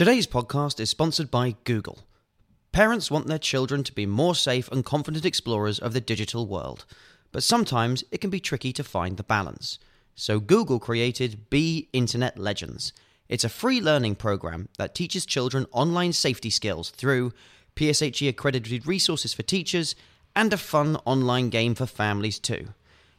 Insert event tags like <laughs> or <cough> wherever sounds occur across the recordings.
Today's podcast is sponsored by Google. Parents want their children to be more safe and confident explorers of the digital world, but sometimes it can be tricky to find the balance. So Google created Be Internet Legends. It's a free learning program that teaches children online safety skills through PSHE accredited resources for teachers and a fun online game for families too.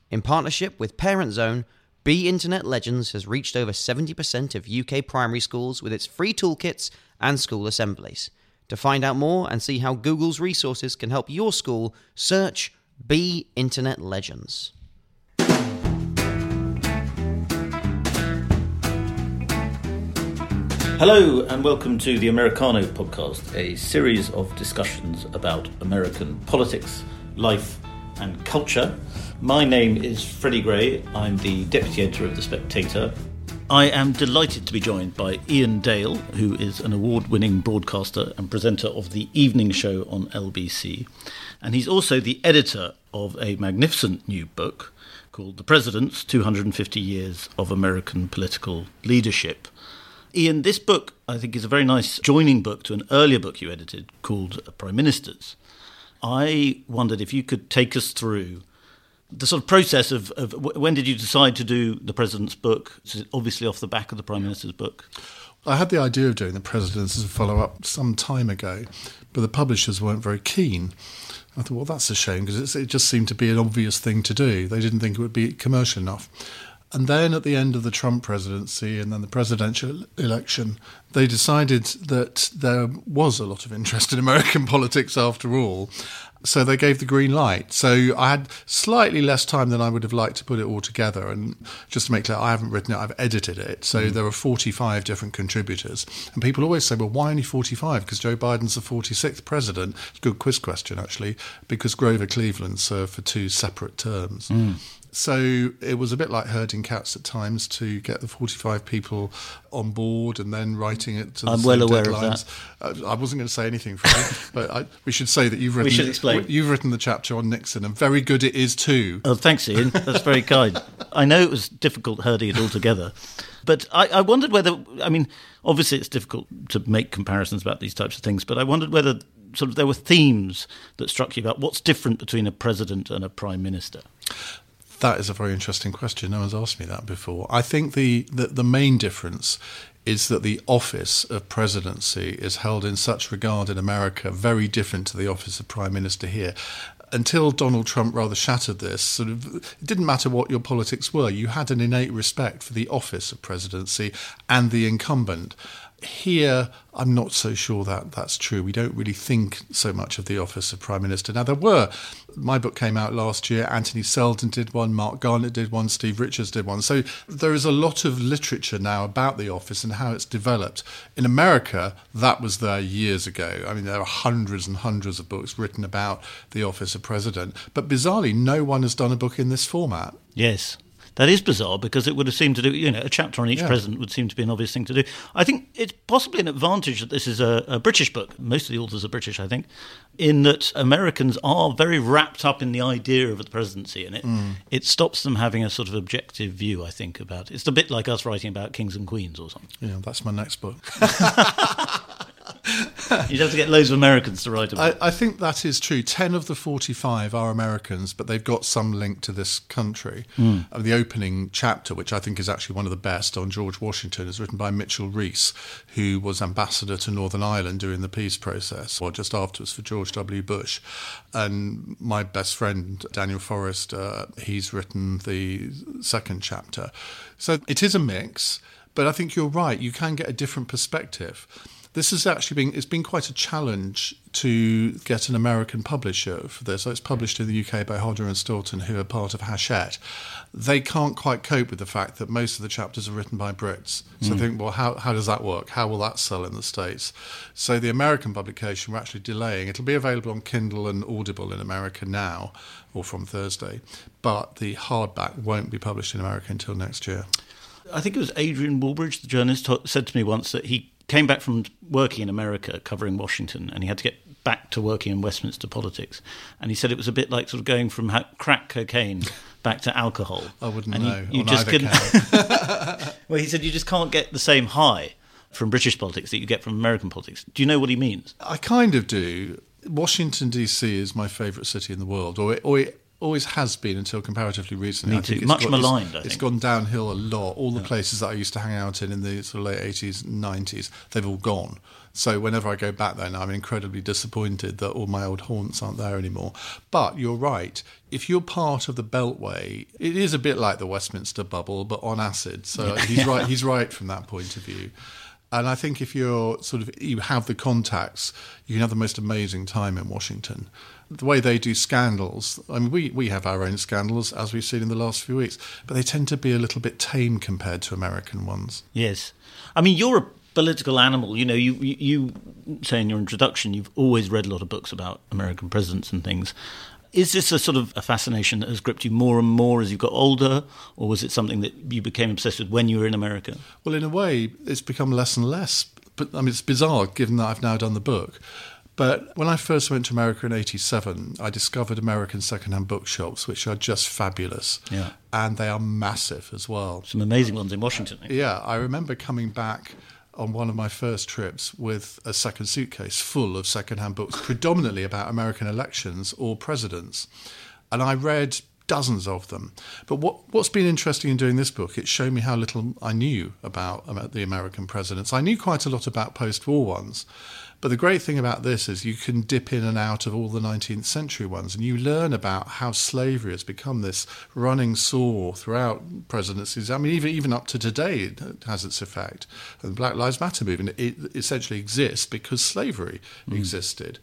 In partnership with Parent Zone, Be Internet Legends has reached over 70% of UK primary schools with its free toolkits and school assemblies. To find out more and see how Google's resources can help your school, search Be Internet Legends. Hello, and welcome to the Americano podcast, a series of discussions about American politics, life, and culture. My name is Freddy Gray. I'm the deputy editor of The Spectator. I am delighted to be joined by Iain Dale, who is an award winning broadcaster and presenter of the evening show on LBC. And he's also the editor of a magnificent new book called The President's 250 Years of American Political Leadership. Iain, this book I think is a very nice joining book to an earlier book you edited called Prime Ministers. I wondered if you could take us through the sort of process of, of when did you decide to do the president's book? Is it obviously off the back of the prime minister's book? I had the idea of doing the president's as a follow up some time ago, but the publishers weren't very keen. I thought, well, that's a shame because it just seemed to be an obvious thing to do. They didn't think it would be commercial enough. And then at the end of the Trump presidency and then the presidential election, they decided that there was a lot of interest in American <laughs> politics after all. So they gave the green light. So I had slightly less time than I would have liked to put it all together. And just to make clear, I haven't written it, I've edited it. So mm. there are 45 different contributors. And people always say, well, why only 45? Because Joe Biden's the 46th president. It's a good quiz question, actually, because Grover Cleveland served for two separate terms. Mm. So it was a bit like herding cats at times to get the 45 people on board and then writing it to the I'm well aware deadlines. of that. Uh, I wasn't going to say anything for you, <laughs> but I, we should say that you've written, we should explain. You've written the chapter on Nixon, and very good it is too. Oh, thanks, Iain. That's very kind. I know it was difficult herding it all together. But I, I wondered whether, I mean, obviously it's difficult to make comparisons about these types of things, but I wondered whether sort of there were themes that struck you about what's different between a president and a prime minister. That is a very interesting question. No one's asked me that before. I think the, the, the main difference is that the office of presidency is held in such regard in America, very different to the office of prime minister here. Until Donald Trump rather shattered this, sort of, it didn't matter what your politics were. You had an innate respect for the office of presidency and the incumbent. Here, I'm not so sure that that's true. We don't really think so much of the office of Prime Minister. Now, there were, my book came out last year, Anthony Seldon did one, Mark Garnett did one, Steve Richards did one. So there is a lot of literature now about the office and how it's developed. In America, that was there years ago. I mean, there are hundreds and hundreds of books written about the office of president. But bizarrely, no one has done a book in this format. Yes. That is bizarre because it would have seemed to do, you know, a chapter on each yeah. president would seem to be an obvious thing to do. I think it's possibly an advantage that this is a, a, British book. Most of the authors are British, I think, in that Americans are very wrapped up in the idea of the presidency, and it mm. it stops them having a sort of objective view. I think about it. It's a bit like us writing about kings and queens or something. Yeah, that's my next book. <laughs> You'd have to get loads of Americans to write about. I, I, think that is true. Ten of the forty-five are Americans, but they've got some link to this country. Mm. The opening chapter, which I think is actually one of the best on George Washington, is written by Mitchell Reiss, who was ambassador to Northern Ireland during the peace process, or just afterwards for George W. Bush. And my best friend Daniel Forrest, uh, he's written the second chapter. So it is a mix. But I think you're right. You can get a different perspective. This has actually been it's been quite a challenge to get an American publisher for this. So it's published in the UK by Hodder and Stoughton, who are part of Hachette. They can't quite cope with the fact that most of the chapters are written by Brits. So mm. think, well, how, how does that work? How will that sell in the States? So the American publication we're actually delaying. It'll be available on Kindle and Audible in America now, or from Thursday, but the hardback won't be published in America until next year. I think it was Adrian Wooldridge, the journalist, said to me once that he came back from working in America covering Washington, and he had to get back to working in Westminster politics. And he said it was a bit like sort of going from crack cocaine back to alcohol. I wouldn't and know. You, you just couldn't. <laughs> well, he said you just can't get the same high from British politics that you get from American politics. Do you know what he means? I kind of do. Washington D.C. is my favourite city in the world, or it, or it always has been until comparatively recently. Me I think too. Much got- maligned, I It's, it's gone downhill a lot. All the places that I used to hang out in in the sort of late eighties, nineties, they've all gone. So whenever I go back there now, I'm incredibly disappointed that all my old haunts aren't there anymore. But you're right. If you're part of the Beltway, it is a bit like the Westminster bubble, but on acid. So he's right. <laughs> He's right from that point of view. And I think if you're sort of you have the contacts, you can have the most amazing time in Washington. The way they do scandals, I mean, we, we have our own scandals as we've seen in the last few weeks, but they tend to be a little bit tame compared to American ones. Yes. I mean, you're a political animal. You know, you, you, you say in your introduction, you've always read a lot of books about American presidents and things. Is this a sort of a fascination that has gripped you more and more as you got older, or was it something that you became obsessed with when you were in America? Well, in a way, it's become less and less. But I mean, it's bizarre given that I've now done the book. But when I first went to America in '87, I discovered American secondhand bookshops, which are just fabulous, Yeah. and they are massive as well. Some amazing ones in Washington. Eh? Yeah, I remember coming back on one of my first trips with a second suitcase full of secondhand books, predominantly about American elections or presidents. And I read dozens of them. But what, what's been interesting in doing this book, it showed me how little I knew about, about the American presidents. I knew quite a lot about post war ones. But the great thing about this is you can dip in and out of all the 19th century ones, and you learn about how slavery has become this running sore throughout presidencies. I mean, even even up to today, it has its effect. And the Black Lives Matter movement it essentially exists because slavery hmm. existed.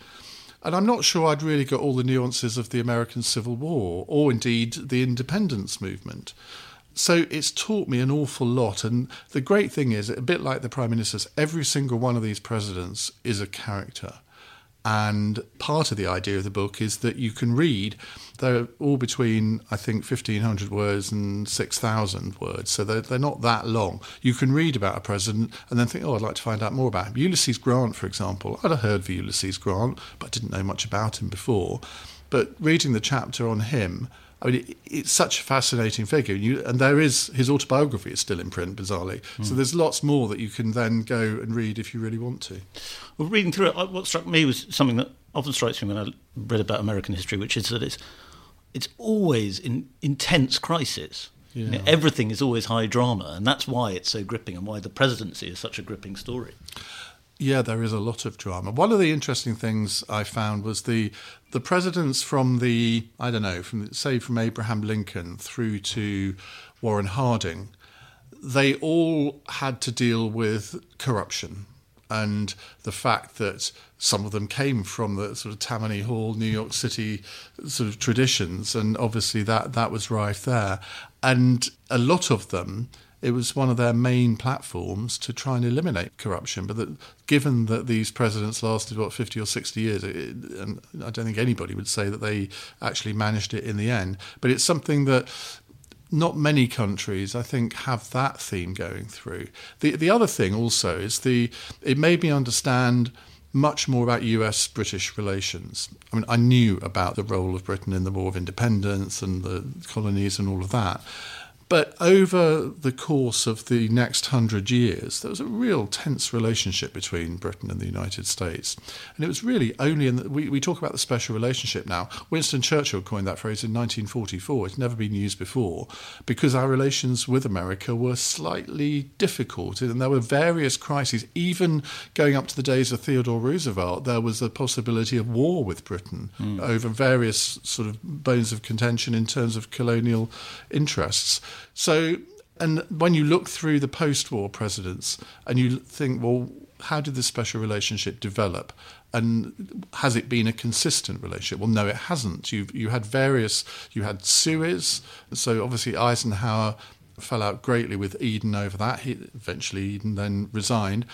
And I'm not sure I'd really got all the nuances of the American Civil War or indeed the independence movement. So it's taught me an awful lot. And the great thing is, a bit like the Prime Ministers, every single one of these presidents is a character. And part of the idea of the book is that you can read, they're all between, I think, 1,500 words and 6,000 words. So they're, they're not that long. You can read about a president and then think, oh, I'd like to find out more about him. Ulysses Grant, for example, I'd have heard of Ulysses Grant, but I didn't know much about him before. But reading the chapter on him, I mean, it, it's such a fascinating figure. You, and there is his autobiography is still in print, bizarrely. So hmm. there's lots more that you can then go and read if you really want to. Well, reading through it, what struck me was something that often strikes me when I read about American history, which is that it's it's always in intense crisis. You know, everything is always high drama, and that's why it's so gripping, and why the presidency is such a gripping story. Yeah, there is a lot of drama. One of the interesting things I found was the the presidents from the I don't know from say from Abraham Lincoln through to Warren Harding, they all had to deal with corruption and the fact that some of them came from the sort of Tammany Hall, New York City sort of traditions, and obviously that that was rife there, and a lot of them it was one of their main platforms to try and eliminate corruption. But that, given that these presidents lasted what fifty or sixty years, it, and I don't think anybody would say that they actually managed it in the end. But it's something that not many countries, I think, have that theme going through. The the other thing also is the it made me understand much more about US British relations. I mean, I knew about the role of Britain in the War of Independence and the colonies and all of that. But over the course of the next hundred years, there was a real tense relationship between Britain and the United States. And it was really only in the, we, we talk about the special relationship now. Winston Churchill coined that phrase in 1944. It's never been used before because our relations with America were slightly difficult. And there were various crises. Even going up to the days of Theodore Roosevelt, there was a possibility of war with Britain hmm. over various sort of bones of contention in terms of colonial interests. So, and when you look through the post war presidents and you think, well, how did this special relationship develop? And has it been a consistent relationship? Well, no, it hasn't. You've, you had various, you had Suez. So obviously Eisenhower fell out greatly with Eden over that. He, eventually, Eden then resigned.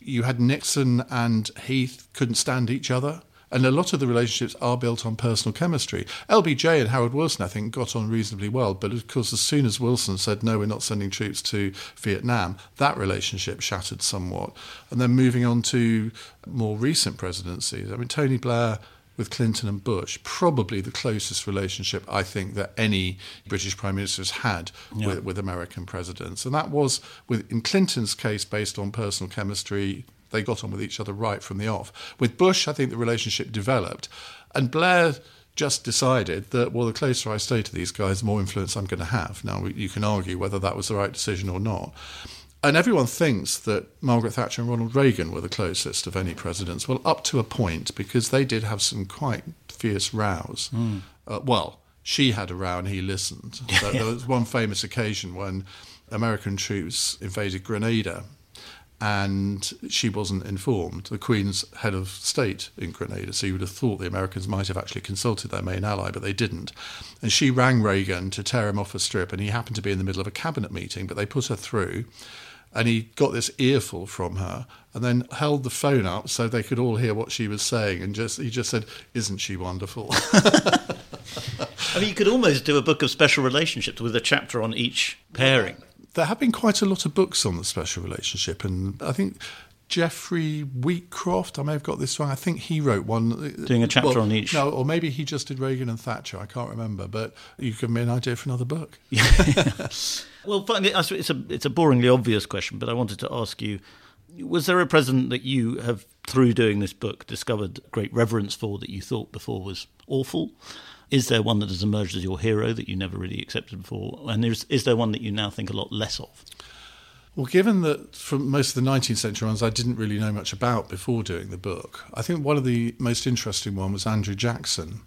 You had Nixon and Heath couldn't stand each other. And a lot of the relationships are built on personal chemistry. LBJ and Harold Wilson, I think, got on reasonably well. But of course, as soon as Wilson said, no, we're not sending troops to Vietnam, that relationship shattered somewhat. And then moving on to more recent presidencies. I mean, Tony Blair with Clinton and Bush, probably the closest relationship I think that any British prime minister has had yeah. with, with American presidents. And that was, with, in Clinton's case, based on personal chemistry. They got on with each other right from the off. With Bush, I think the relationship developed. And Blair just decided that, well, the closer I stay to these guys, the more influence I'm going to have. Now, you can argue whether that was the right decision or not. And everyone thinks that Margaret Thatcher and Ronald Reagan were the closest of any presidents. Well, up to a point, because they did have some quite fierce rows. Mm. Uh, well, she had a row and he listened. <laughs> there was one famous occasion when American troops invaded Grenada and she wasn't informed. The Queen's head of state in Grenada, so you would have thought the Americans might have actually consulted their main ally, but they didn't. And she rang Reagan to tear him off a strip, and he happened to be in the middle of a cabinet meeting, but they put her through. And he got this earful from her, and then held the phone up so they could all hear what she was saying, and just he just said, "Isn't she wonderful?" <laughs> I mean, you could almost do a book of special relationships with a chapter on each pairing there have been quite a lot of books on the special relationship, and I think Geoffrey Wheatcroft, I may have got this wrong. I think he wrote one. Uh, Doing a chapter well, on each. No, or maybe he just did Reagan and Thatcher. I can't remember, but you give me an idea for another book. <laughs> well, finally, it's a it's a boringly obvious question, but I wanted to ask you: Was there a president that you have, through doing this book, discovered great reverence for that you thought before was awful? Is there one that has emerged as your hero that you never really accepted before? And is, is there one that you now think a lot less of? Well, given that from most of the 19th century ones I didn't really know much about before doing the book, I think one of the most interesting one was Andrew Jackson,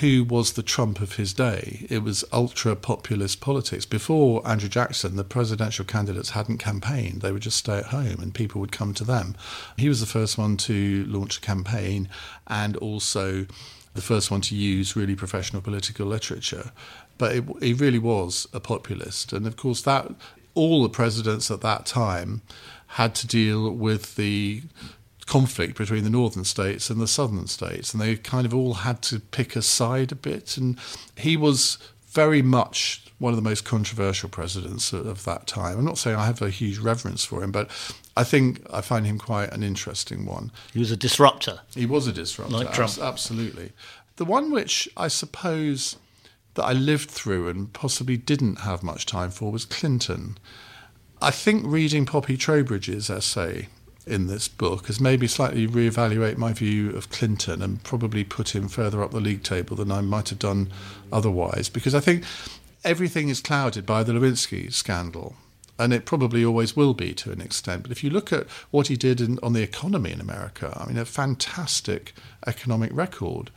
who was the Trump of his day. It was ultra populist politics. Before Andrew Jackson, the presidential candidates hadn't campaigned. They would just stay at home and people would come to them. He was the first one to launch a campaign and also the first one to use really professional political literature. But it, he really was a populist. And of course, that all the presidents at that time had to deal with the conflict between the northern states and the southern states. And they kind of all had to pick a side a bit. And he was very much one of the most controversial presidents of that time. I'm not saying I have a huge reverence for him, but I think I find him quite an interesting one. He was a disruptor. He was a disruptor, like Trump. absolutely. The one which I suppose that I lived through and possibly didn't have much time for was Clinton. I think reading Poppy Trowbridge's essay in this book has made me slightly reevaluate my view of Clinton and probably put him further up the league table than I might have done otherwise. Because I think everything is clouded by the Lewinsky scandal. And it probably always will be to an extent. But if you look at what he did in, on the economy in America, I mean, a fantastic economic record.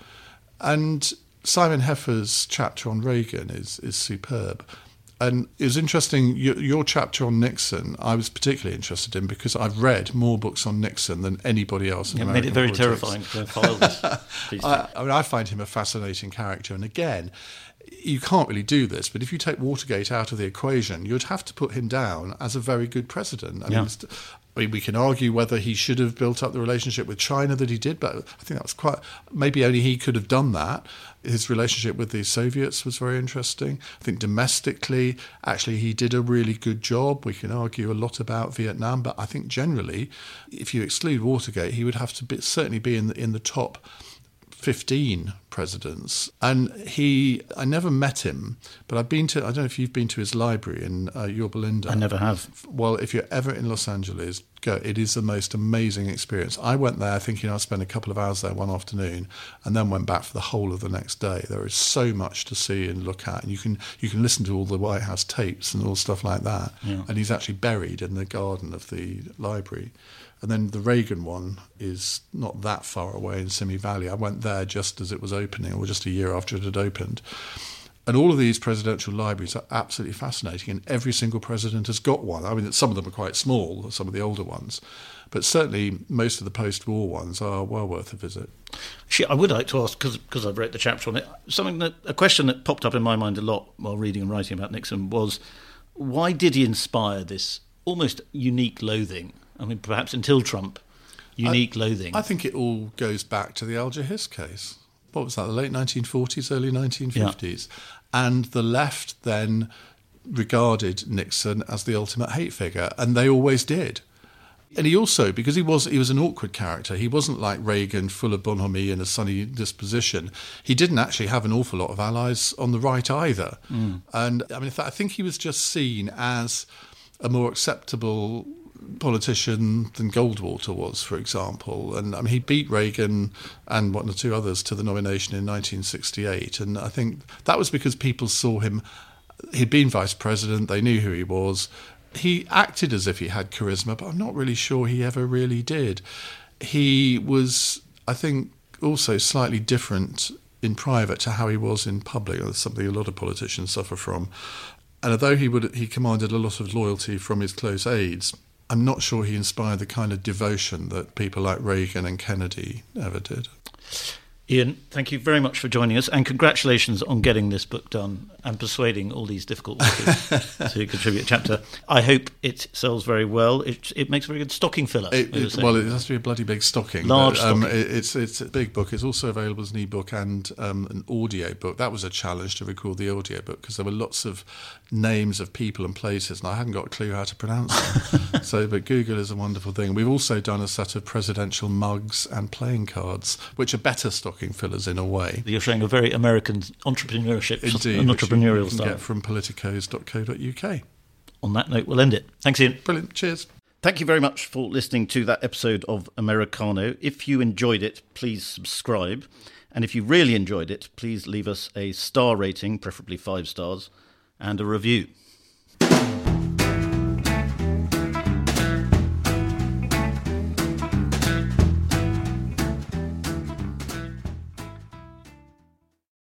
And Simon Heffer's chapter on Reagan is, is superb. And it was interesting, your, your, chapter on Nixon, I was particularly interested in because I've read more books on Nixon than anybody else in it American made it very politics. terrifying to follow this. <laughs> I, I mean, I find him a fascinating character. And again, you can't really do this, but if you take Watergate out of the equation, you'd have to put him down as a very good president. I, yeah. mean, I mean, we can argue whether he should have built up the relationship with China that he did, but I think that was quite maybe only he could have done that. His relationship with the Soviets was very interesting. I think domestically, actually, he did a really good job. We can argue a lot about Vietnam, but I think generally, if you exclude Watergate, he would have to be, certainly be in the, in the top 15 presidents. And he, I never met him, but I've been to, I don't know if you've been to his library in uh, Yorba Linda. I never have. Well, if you're ever in Los Angeles, go. It is the most amazing experience. I went there thinking I'd spend a couple of hours there one afternoon and then went back for the whole of the next day. There is so much to see and look at. And you can, you can listen to all the White House tapes and all stuff like that. Yeah. And he's actually buried in the garden of the library. And then the Reagan one is not that far away in Simi Valley. I went there just as it was opening, or just a year after it had opened. And all of these presidential libraries are absolutely fascinating, and every single president has got one. I mean, some of them are quite small, some of the older ones, but certainly most of the post war ones are well worth a visit. Actually, I would like to ask, because I've read the chapter on it, something that a question that popped up in my mind a lot while reading and writing about Nixon was why did he inspire this almost unique loathing I mean, perhaps until Trump, unique I, loathing. I think it all goes back to the Alger Hiss case. What was that, the late 1940s, early 1950s? Yeah. And the left then regarded Nixon as the ultimate hate figure, and they always did. And he also, because he was he was an awkward character, he wasn't like Reagan, full of bonhomie and a sunny disposition. He didn't actually have an awful lot of allies on the right either. Mm. And I mean, I think he was just seen as a more acceptable politician than Goldwater was, for example. And I mean, he beat Reagan and one or two others to the nomination in 1968. And I think that was because people saw him. He'd been vice president, they knew who he was. He acted as if he had charisma, but I'm not really sure he ever really did. He was, I think, also slightly different in private to how he was in public. That's something a lot of politicians suffer from. And although he would he commanded a lot of loyalty from his close aides, I'm not sure he inspired the kind of devotion that people like Reagan and Kennedy ever did. Iain, thank you very much for joining us, and congratulations on getting this book done and persuading all these difficult workers <laughs> to contribute a chapter. I hope it sells very well. It, it makes a very good stocking filler. It, it, well, it has to be a bloody big stocking. Large but, um, stocking. it's it's a big book. It's also available as an ebook and um, an audio book. That was a challenge to record the audio book because there were lots of names of people and places, and I hadn't got a clue how to pronounce them. <laughs> so, but Google is a wonderful thing. We've also done a set of presidential mugs and playing cards, which are better stocking stocking fillers in a way. You're showing a very American entrepreneurship Indeed, and entrepreneurial you style. Get from politicos.co.uk. On that note, we'll end it. Thanks, Iain. Brilliant. Cheers. Thank you very much for listening to that episode of Americano. If you enjoyed it, please subscribe. And if you really enjoyed it, please leave us a star rating, preferably five stars, and a review.